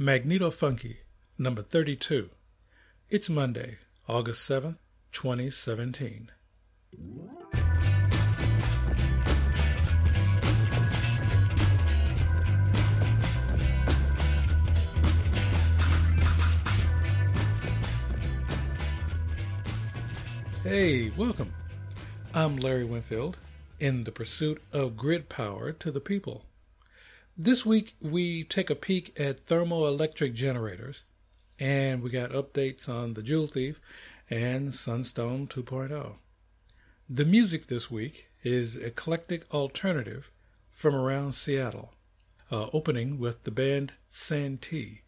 Magneto Funky, number 32. It's Monday, August 7th, 2017. Hey, welcome. I'm Larry Winfield in the pursuit of grid power to the people. This week, we take a peek at thermoelectric generators, and we got updates on the Joule Thief and Sunstone 2.0. The music this week is eclectic alternative from around Seattle, uh, opening with the band Santee.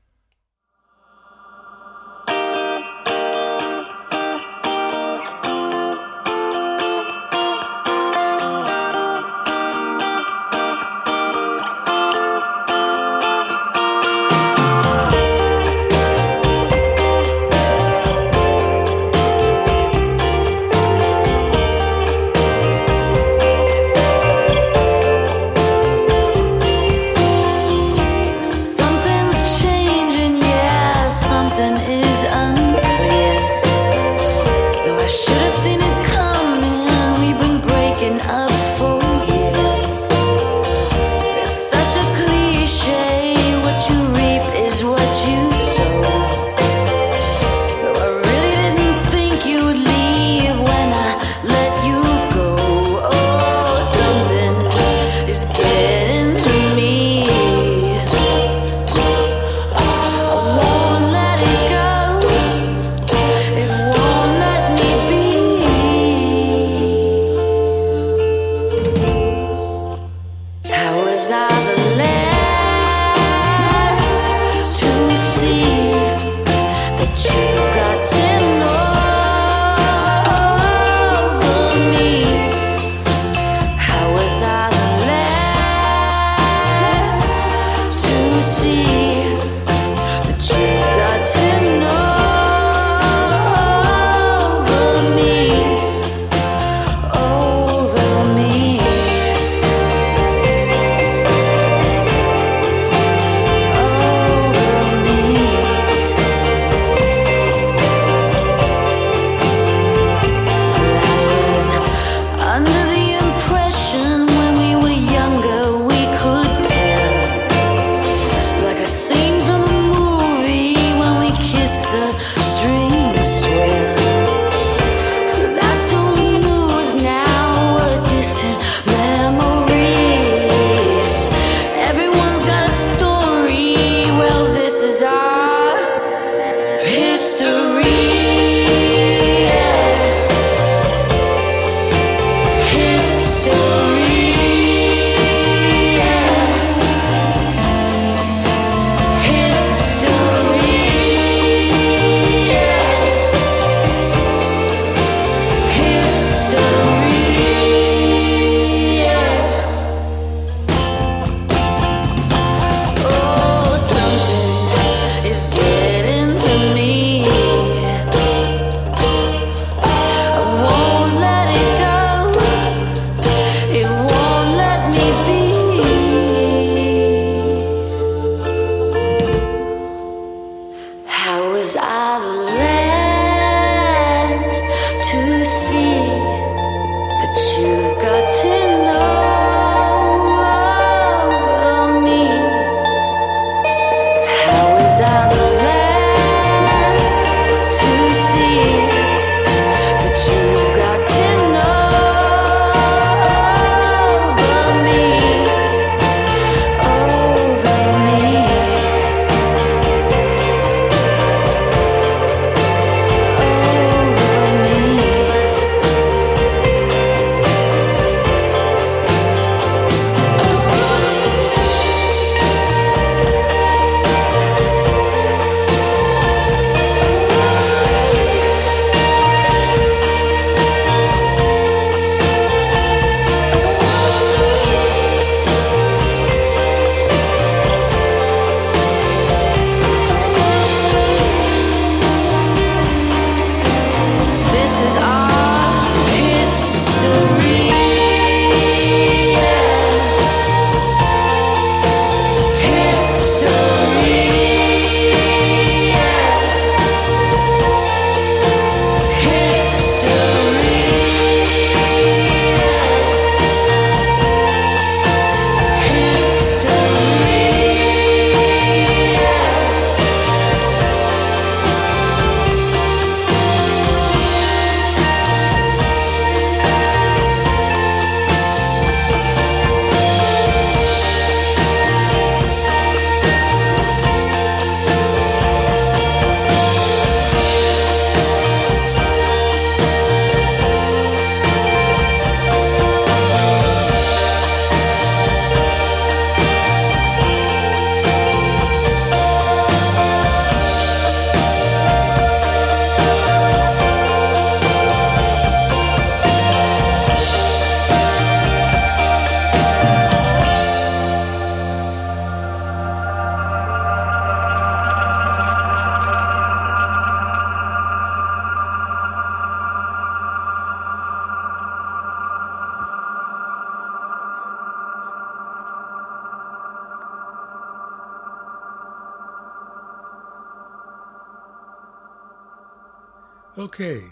Okay,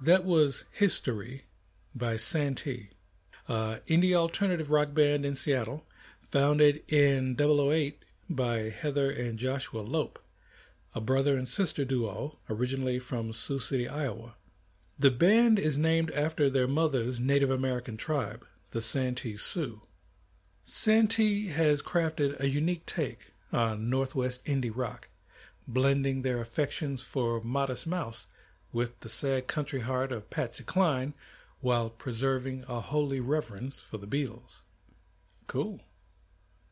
that was History by Santee, uh, indie alternative rock band in Seattle, founded in 008 by Heather and Joshua Lope, a brother and sister duo originally from Sioux City, Iowa. The band is named after their mother's Native American tribe, the Santee Sioux. Santee has crafted a unique take on Northwest indie rock, blending their affections for Modest Mouse with the sad country heart of Patsy Cline while preserving a holy reverence for the Beatles. Cool.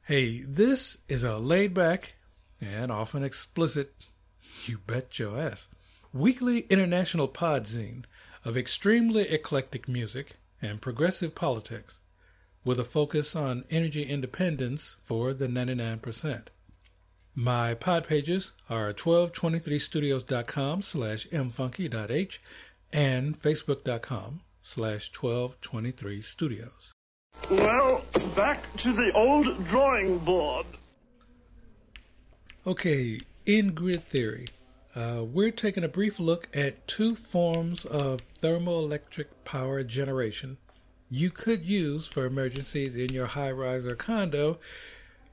Hey, this is a laid back and often explicit, you bet your ass, weekly international podzine of extremely eclectic music and progressive politics with a focus on energy independence for the 99%. My pod pages are 1223studios.com slash mfunky.h and facebook.com slash 1223studios. Well, back to the old drawing board. Okay, in grid theory, uh, we're taking a brief look at two forms of thermoelectric power generation you could use for emergencies in your high rise or condo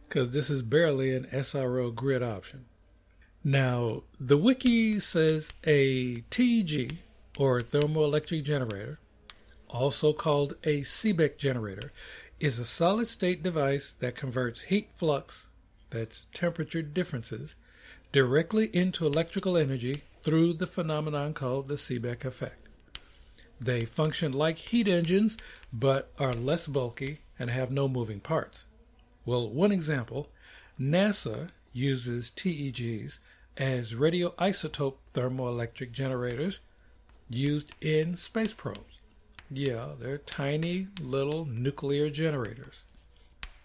because this is barely an SRO grid option. Now, the wiki says a TEG, or thermoelectric generator, also called a Seebeck generator, is a solid state device that converts heat flux, that's temperature differences, directly into electrical energy through the phenomenon called the Seebeck effect. They function like heat engines, but are less bulky and have no moving parts. Well, one example NASA uses TEGs as radioisotope thermoelectric generators used in space probes. Yeah, they're tiny little nuclear generators.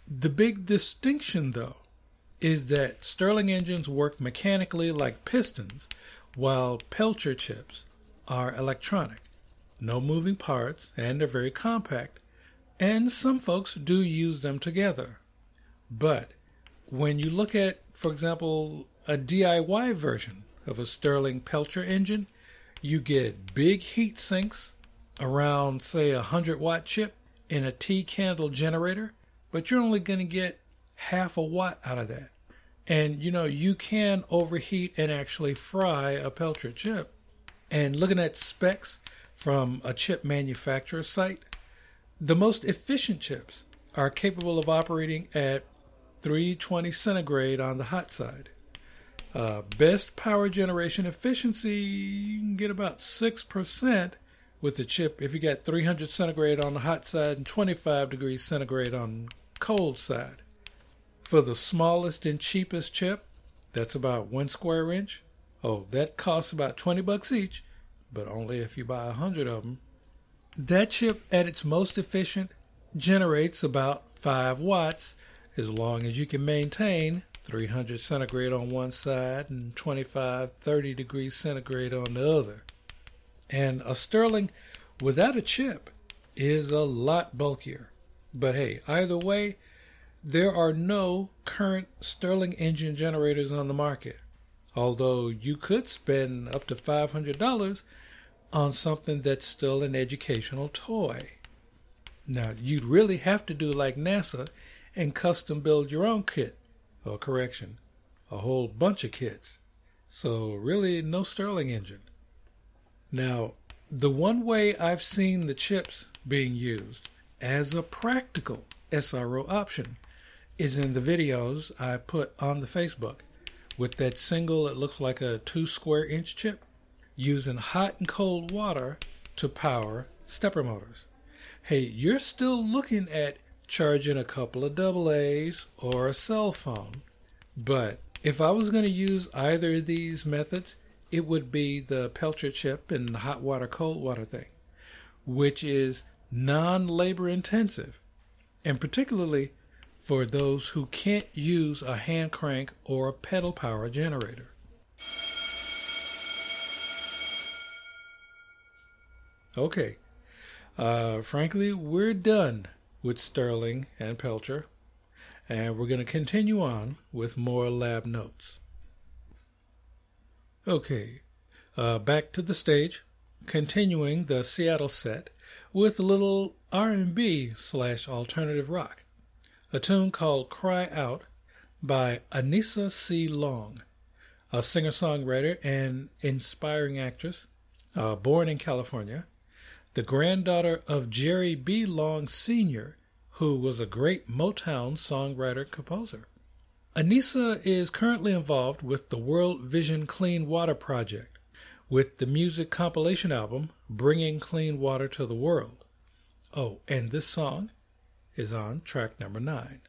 The big distinction, though, is that Stirling engines work mechanically like pistons, while Peltier chips are electronic. No moving parts, and they're very compact. And some folks do use them together. But when you look at, for example, a DIY version of a Stirling Peltier engine, you get big heat sinks around, say, a 100 watt chip in a T candle generator, but you're only going to get half a watt out of that. And you know, you can overheat and actually fry a Peltier chip. And looking at specs from a chip manufacturer site, the most efficient chips are capable of operating at 320 centigrade on the hot side. Uh, best power generation efficiency, you can get about 6% with the chip if you got 300 centigrade on the hot side and 25 degrees centigrade on cold side. For the smallest and cheapest chip, that's about one square inch. Oh, that costs about 20 bucks each, but only if you buy a hundred of them. That chip at its most efficient generates about 5 watts as long as you can maintain 300 centigrade on one side and 25, 30 degrees centigrade on the other. And a Stirling without a chip is a lot bulkier. But hey, either way, there are no current Stirling engine generators on the market. Although you could spend up to $500 on something that's still an educational toy. Now, you'd really have to do like NASA and custom build your own kit, or correction, a whole bunch of kits. So, really, no Stirling engine. Now, the one way I've seen the chips being used as a practical SRO option is in the videos I put on the Facebook with that single, it looks like a two square inch chip, using hot and cold water to power stepper motors. Hey, you're still looking at charging a couple of double A's or a cell phone. But if I was going to use either of these methods, it would be the Peltier chip and the hot water, cold water thing, which is non labor intensive, and particularly for those who can't use a hand crank or a pedal power generator. Okay, uh, frankly, we're done with Stirling and Peltier, and we're going to continue on with more lab notes. Okay, Uh, back to the stage, continuing the Seattle set with a little R&B slash alternative rock, a tune called "Cry Out" by Anissa C. Long, a singer-songwriter and inspiring actress, uh, born in California, the granddaughter of Jerry B. Long Sr., who was a great Motown songwriter composer. Anissa is currently involved with the World Vision Clean Water Project, with the music compilation album Bringing Clean Water to the World. Oh, and this song is on track number nine.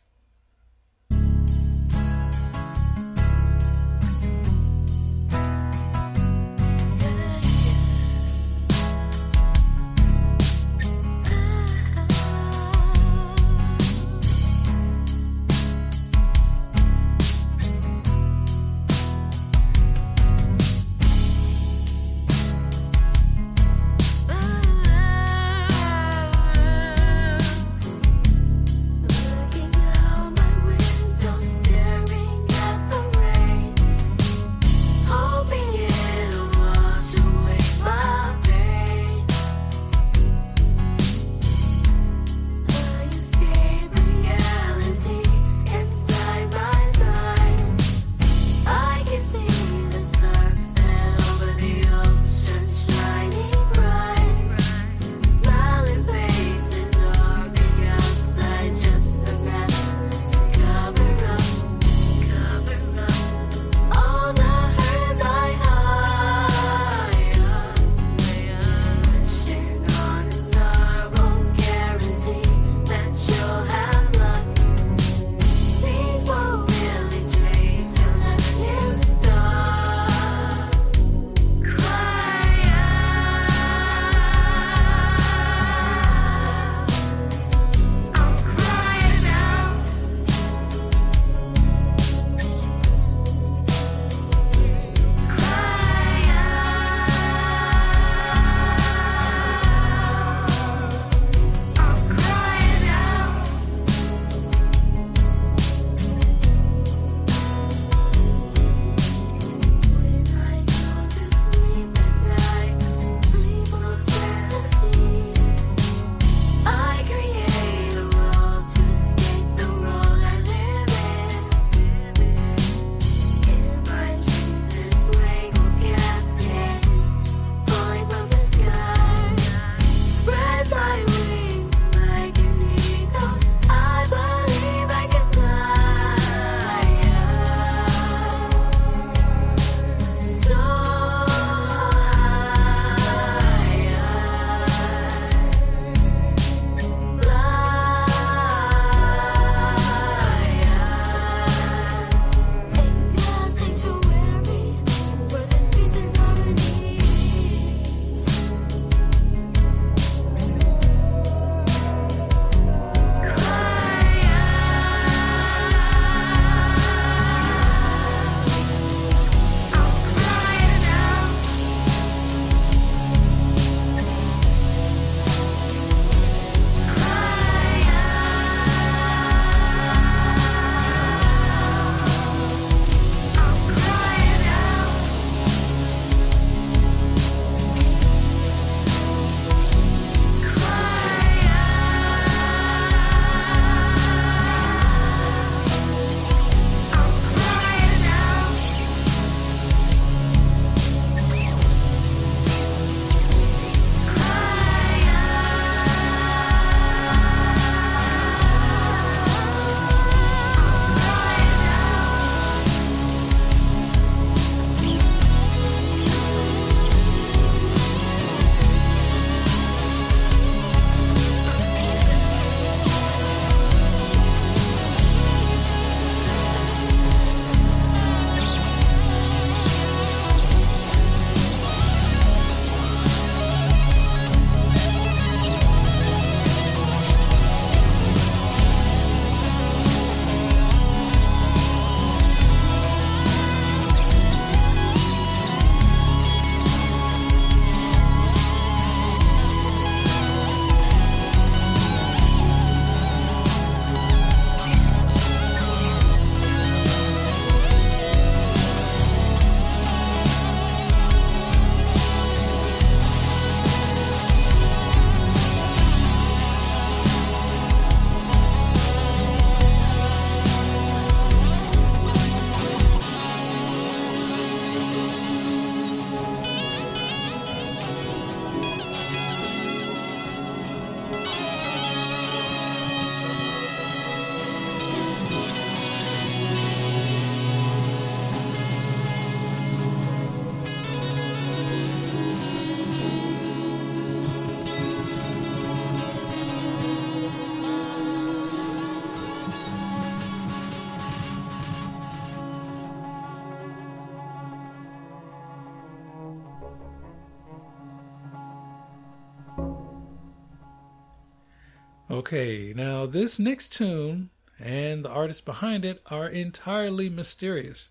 Okay, now this next tune and the artist behind it are entirely mysterious.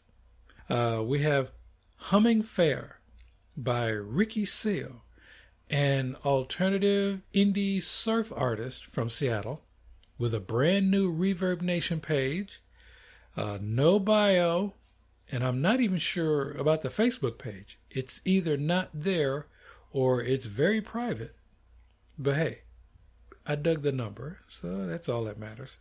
Uh, we have Humming Fair by Ricky Seal, an alternative indie surf artist from Seattle with a brand new Reverb Nation page, uh, no bio, and I'm not even sure about the Facebook page. It's either not there or it's very private. But hey, I dug the number, so that's all that matters.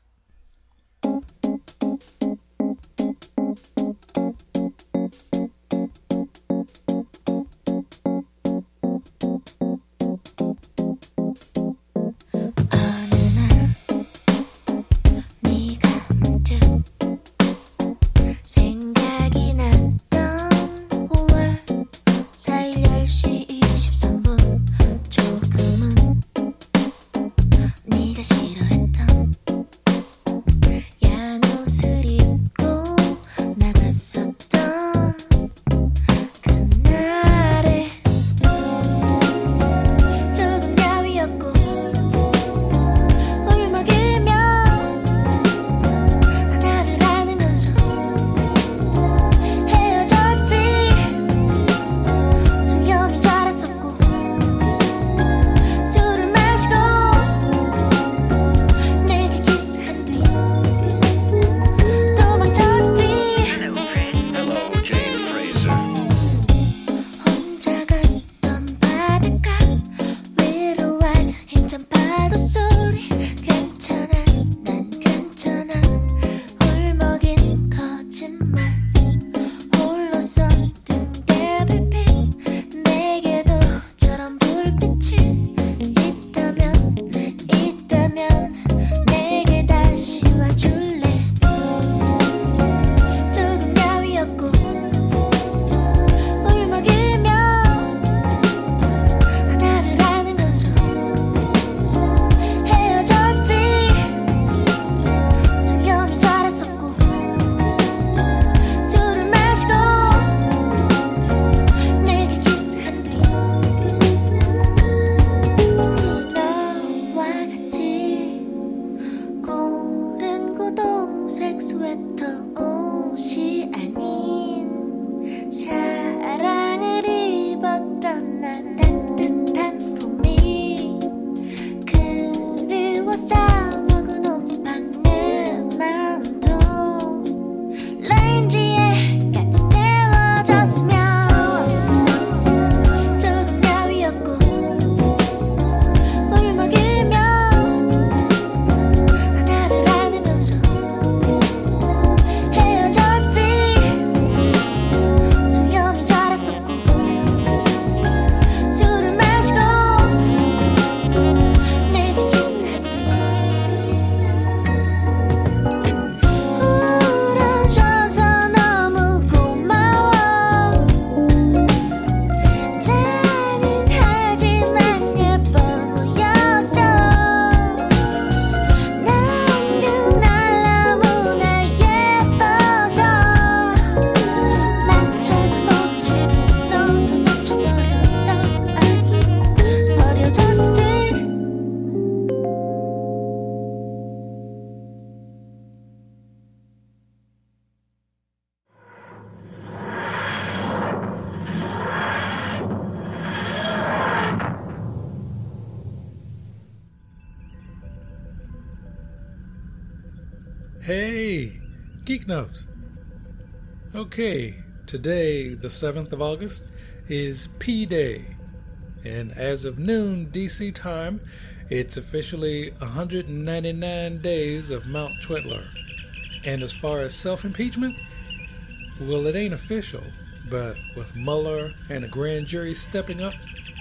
Hey, Geek Note. Okay, today, the 7th of August, is P Day. And as of noon DC time, it's officially 199 days of Mount Twitler. And as far as self impeachment, well, it ain't official, but with Mueller and the grand jury stepping up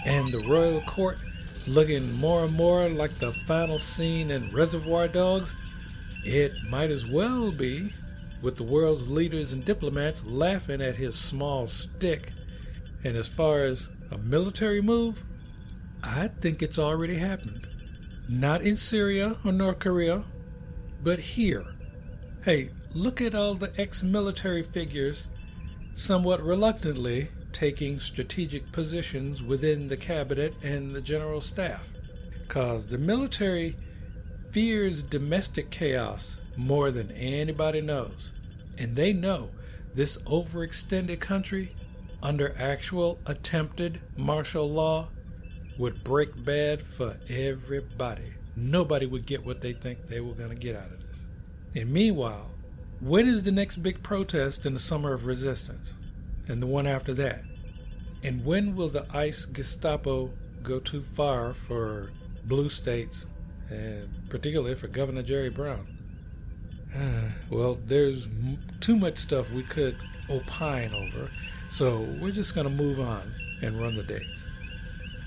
and the royal court looking more and more like the final scene in Reservoir Dogs, it might as well be, with the world's leaders and diplomats laughing at his small stick. And as far as a military move, I think it's already happened. Not in Syria or North Korea, but here. Hey, look at all the ex military figures, somewhat reluctantly, taking strategic positions within the cabinet and the general staff. Because the military fears domestic chaos more than anybody knows. And they know this overextended country, under actual attempted martial law, would break bad for everybody. Nobody would get what they think they were going to get out of this. And meanwhile, when is the next big protest in the summer of resistance? And the one after that? And when will the ICE Gestapo go too far for blue states, and particularly for Governor Jerry Brown? Ah, well, there's too much stuff we could opine over, so we're just going to move on and run the dates.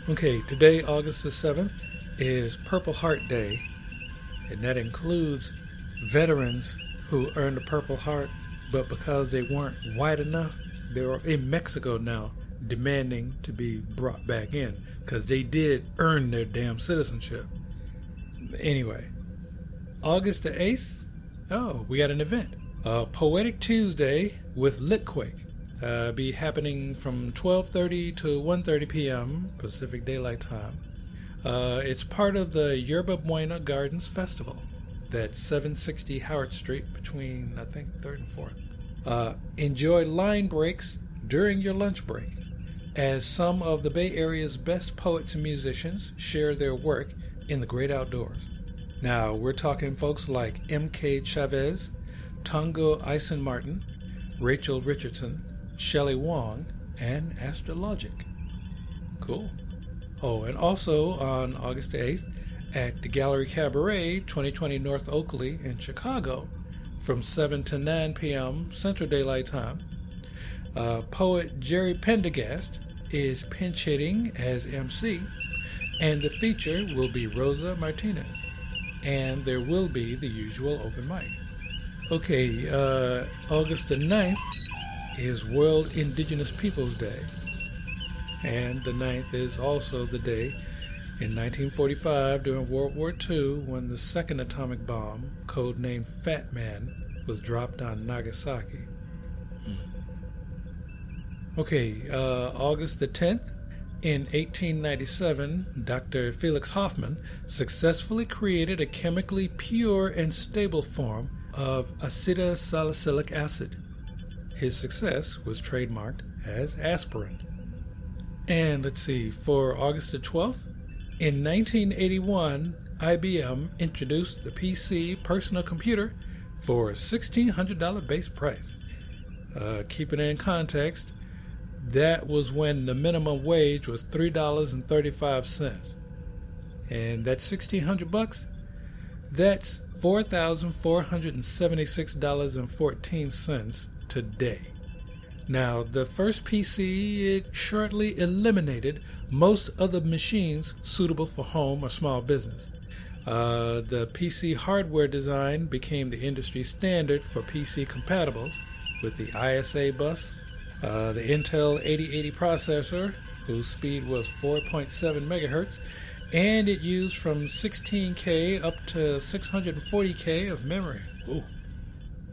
Okay, today, August the 7th, is Purple Heart Day, and that includes veterans who earned a Purple Heart, but because they weren't white enough, they're in Mexico now demanding to be brought back in because they did earn their damn citizenship. Anyway, August the 8th, oh, we got an event. Poetic Tuesday with Litquake. Uh, be happening from 12:30 to 1:30 p.m. Pacific Daylight Time. Uh, it's part of the Yerba Buena Gardens Festival. That's 760 Howard Street between I think 3rd and 4th. Uh, enjoy line breaks during your lunch break as some of the Bay Area's best poets and musicians share their work in the great outdoors. Now, we're talking folks like M.K. Chavez, Tongo Eisen Martin, Rachel Richardson, Shelley Wong, and Astrologic. Cool. Oh, and also on August 8th at the Gallery Cabaret, 2020 North Oakley in Chicago, from 7 to 9 p.m. Central Daylight Time, uh, poet Jerry Pendergast is pinch hitting as MC, and the feature will be Rosa Martinez, and there will be the usual open mic. Okay, uh, August the 9th is World Indigenous Peoples Day, and the 9th is also the day in 1945 during World War II when the second atomic bomb, codenamed Fat Man, was dropped on Nagasaki. Okay, uh, August the 10th, in 1897, Dr. Felix Hoffman successfully created a chemically pure and stable form of acetylsalicylic acid. His success was trademarked as aspirin. And let's see, for August the 12th, in 1981, IBM introduced the PC personal computer for a $1,600 base price. Uh, keeping it in context, that was when the minimum wage was three dollars and thirty-five cents, and that's sixteen hundred bucks. That's four thousand four hundred and seventy-six dollars and fourteen cents today. Now, the first PC it shortly eliminated most of the machines suitable for home or small business. Uh, the PC hardware design became the industry standard for PC compatibles with the ISA bus, uh, the Intel 8080 processor, whose speed was 4.7 megahertz, and it used from 16K up to 640K of memory. Ooh.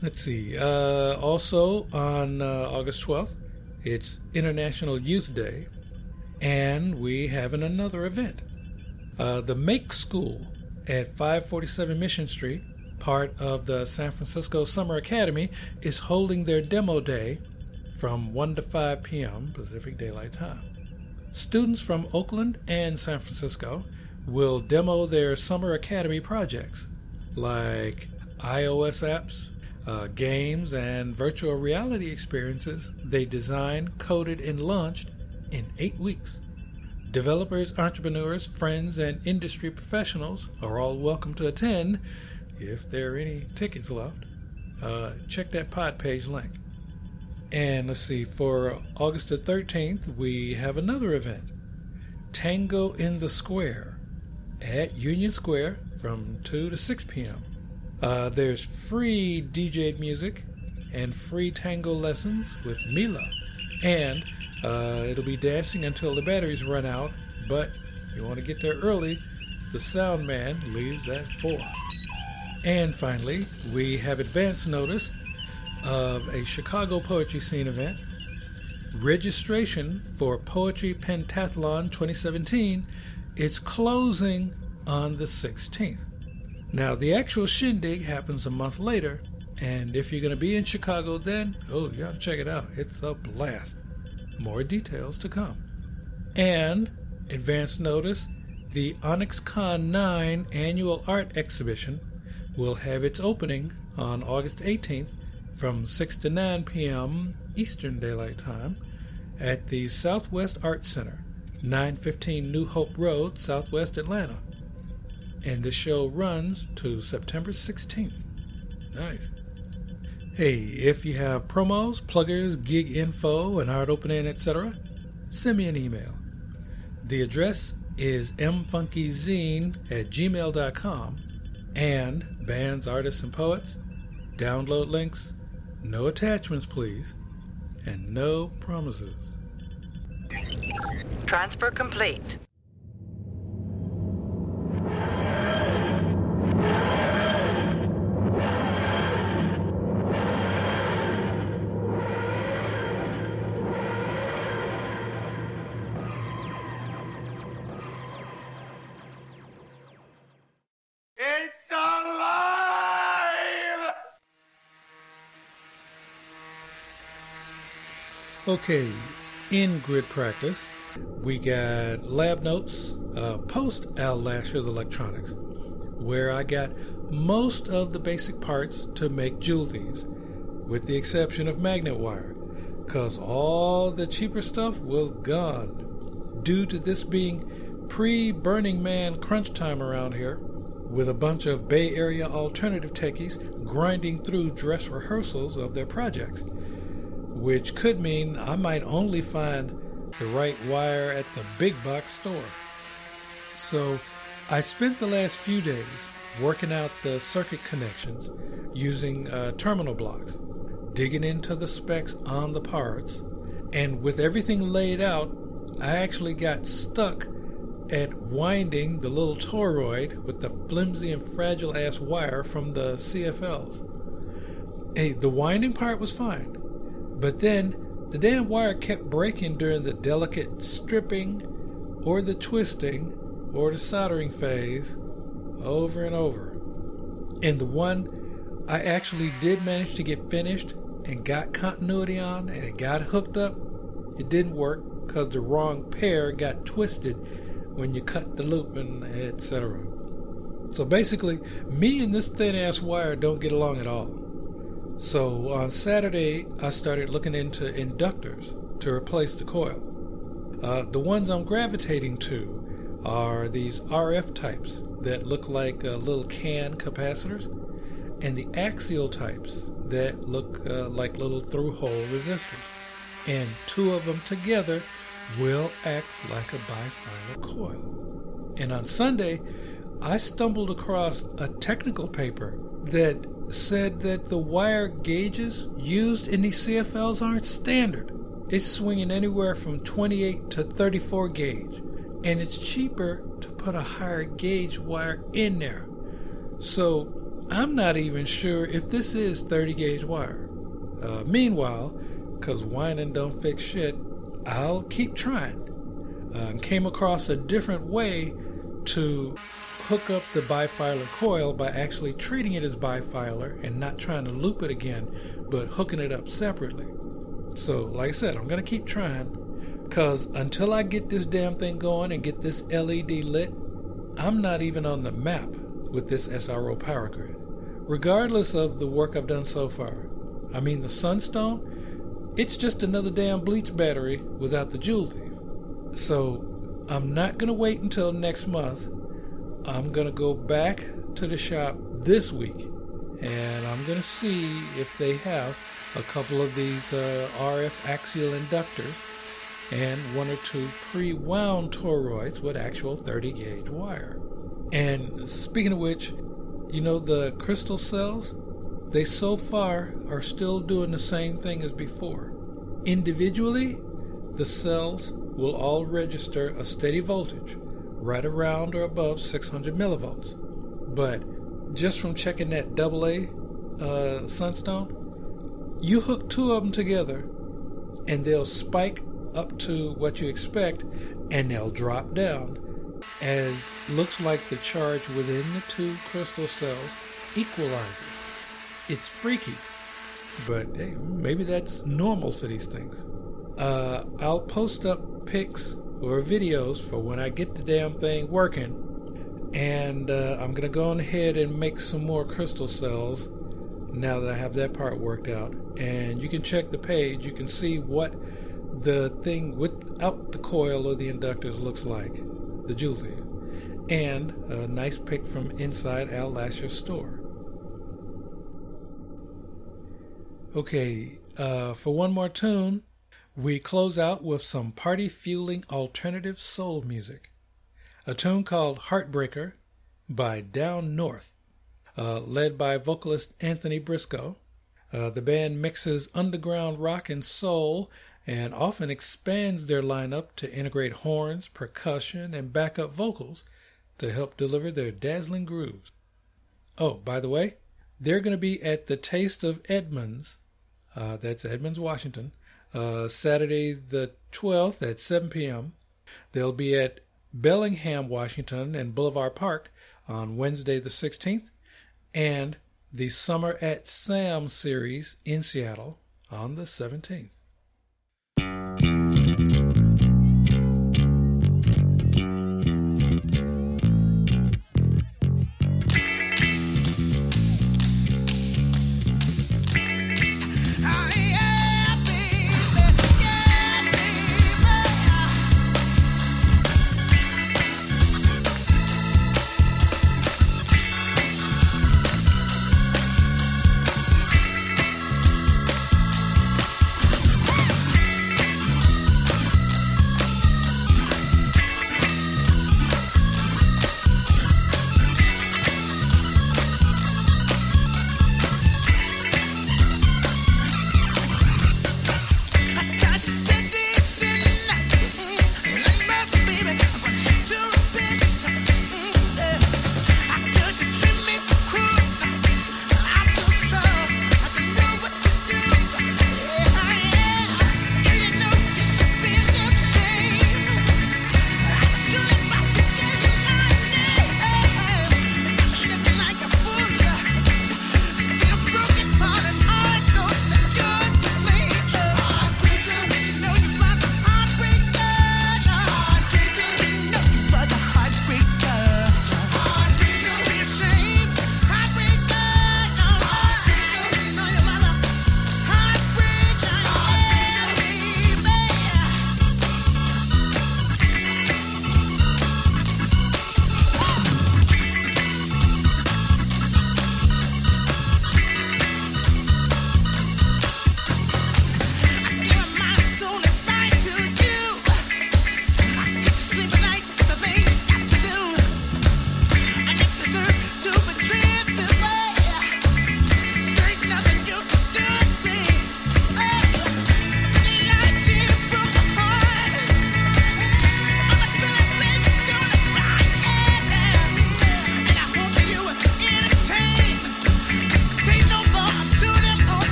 Let's see. Uh, also on uh, August 12th, it's International Youth Day, and we have an, another event. Uh, the Make School at 547 Mission Street, part of the San Francisco Summer Academy, is holding their demo day from 1 to 5 p.m. Pacific Daylight Time. Students from Oakland and San Francisco will demo their Summer Academy projects like iOS apps, uh, games, and virtual reality experiences they designed, coded, and launched in eight weeks. Developers, entrepreneurs, friends, and industry professionals are all welcome to attend if there are any tickets left. Uh, check that pod page link. And let's see, for August the 13th, we have another event Tango in the Square at Union Square from 2 to 6 p.m. Uh, there's free DJ music and free tango lessons with Mila. And uh, it'll be dancing until the batteries run out, but you want to get there early. The sound man leaves at 4. And finally, we have advance notice of a Chicago Poetry Scene event. Registration for Poetry Pentathlon 2017 is closing on the 16th. Now, the actual shindig happens a month later, and if you're going to be in Chicago then, oh, you got to check it out. It's a blast. More details to come. And, advance notice, the Onyx Con 9 annual art exhibition will have its opening on August 18th from 6 to 9 p.m. Eastern Daylight Time at the Southwest Art Center, 915 New Hope Road, Southwest Atlanta and the show runs to September 16th. Nice. Hey, if you have promos, pluggers, gig info, and art opening, etc., send me an email. The address is mfunkyzine at gmail.com and bands, artists, and poets. Download links, no attachments, please, and no promises. Transfer complete. Okay, in grid practice, we got lab notes uh, post Al Lasher's Electronics, where I got most of the basic parts to make joule thieves, with the exception of magnet wire, because all the cheaper stuff was gone. Due to this being pre Burning Man crunch time around here, with a bunch of Bay Area alternative techies grinding through dress rehearsals of their projects which could mean I might only find the right wire at the big box store. So I spent the last few days working out the circuit connections using uh, terminal blocks, digging into the specs on the parts, and with everything laid out, I actually got stuck at winding the little toroid with the flimsy and fragile ass wire from the CFLs. Hey, the winding part was fine. But then the damn wire kept breaking during the delicate stripping or the twisting or the soldering phase over and over. And the one I actually did manage to get finished and got continuity on and it got hooked up, it didn't work because the wrong pair got twisted when you cut the loop and etc. So basically, me and this thin ass wire don't get along at all. So on Saturday, I started looking into inductors to replace the coil. Uh, the ones I'm gravitating to are these RF types that look like uh, little can capacitors, and the axial types that look uh, like little through hole resistors. And two of them together will act like a bifilar coil. And on Sunday, I stumbled across a technical paper that said that the wire gauges used in these CFLs aren't standard. It's swinging anywhere from 28 to 34 gauge, and it's cheaper to put a higher gauge wire in there. So I'm not even sure if this is 30 gauge wire. Uh, meanwhile, because whining don't fix shit, I'll keep trying. Uh, came across a different way to hook up the bifilar coil by actually treating it as bifilar and not trying to loop it again, but hooking it up separately. So, like I said, I'm going to keep trying because until I get this damn thing going and get this LED lit, I'm not even on the map with this SRO power grid, regardless of the work I've done so far. I mean, the Sunstone, it's just another damn bleach battery without the Joule Thief. So, I'm not going to wait until next month I'm going to go back to the shop this week and I'm going to see if they have a couple of these uh, RF axial inductors and one or two pre wound toroids with actual 30 gauge wire. And speaking of which, you know, the crystal cells, they so far are still doing the same thing as before. Individually, the cells will all register a steady voltage right around or above 600 millivolts. But just from checking that double A uh, sunstone, you hook two of them together and they'll spike up to what you expect and they'll drop down as looks like the charge within the two crystal cells equalizes. It's freaky, but hey, maybe that's normal for these things. Uh, I'll post up pics or videos for when I get the damn thing working. And uh, I'm going to go on ahead and make some more crystal cells now that I have that part worked out. And you can check the page. You can see what the thing without the coil or the inductors looks like, the Julesy. And a nice pic from inside Al Lasher's store. Okay, uh, for one more tune, we close out with some party fueling alternative soul music. A tune called Heartbreaker by Down North, uh, led by vocalist Anthony Briscoe. Uh, the band mixes underground rock and soul and often expands their lineup to integrate horns, percussion, and backup vocals to help deliver their dazzling grooves. Oh, by the way, they're going to be at the Taste of Edmonds, uh, that's Edmonds, Washington, uh, Saturday the 12th at 7 p.m. They'll be at Bellingham, Washington, and Boulevard Park on Wednesday the 16th, and the Summer at SAM series in Seattle on the 17th.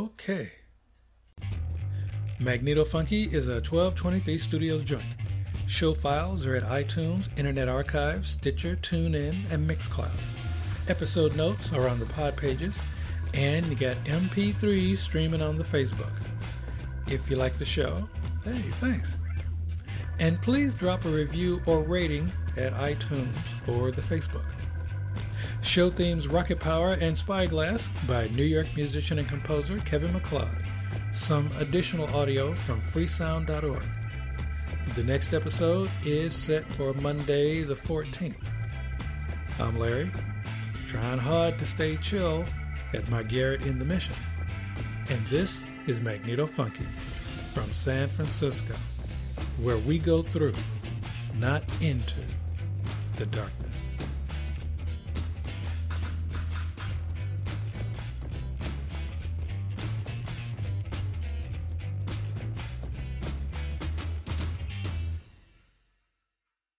Okay. Magneto Funky is a 1223 Studios joint. Show files are at iTunes, Internet Archive, Stitcher, TuneIn, and Mixcloud. Episode notes are on the pod pages, and you got MP3 streaming on the Facebook. If you like the show, hey, thanks. And please drop a review or rating at iTunes or the Facebook. Show themes Rocket Power and Spyglass by New York musician and composer Kevin MacLeod. Some additional audio from freesound.org. The next episode is set for Monday the 14th. I'm Larry, trying hard to stay chill at my garret in the Mission. And this is Magneto Funky from San Francisco, where we go through, not into, the darkness.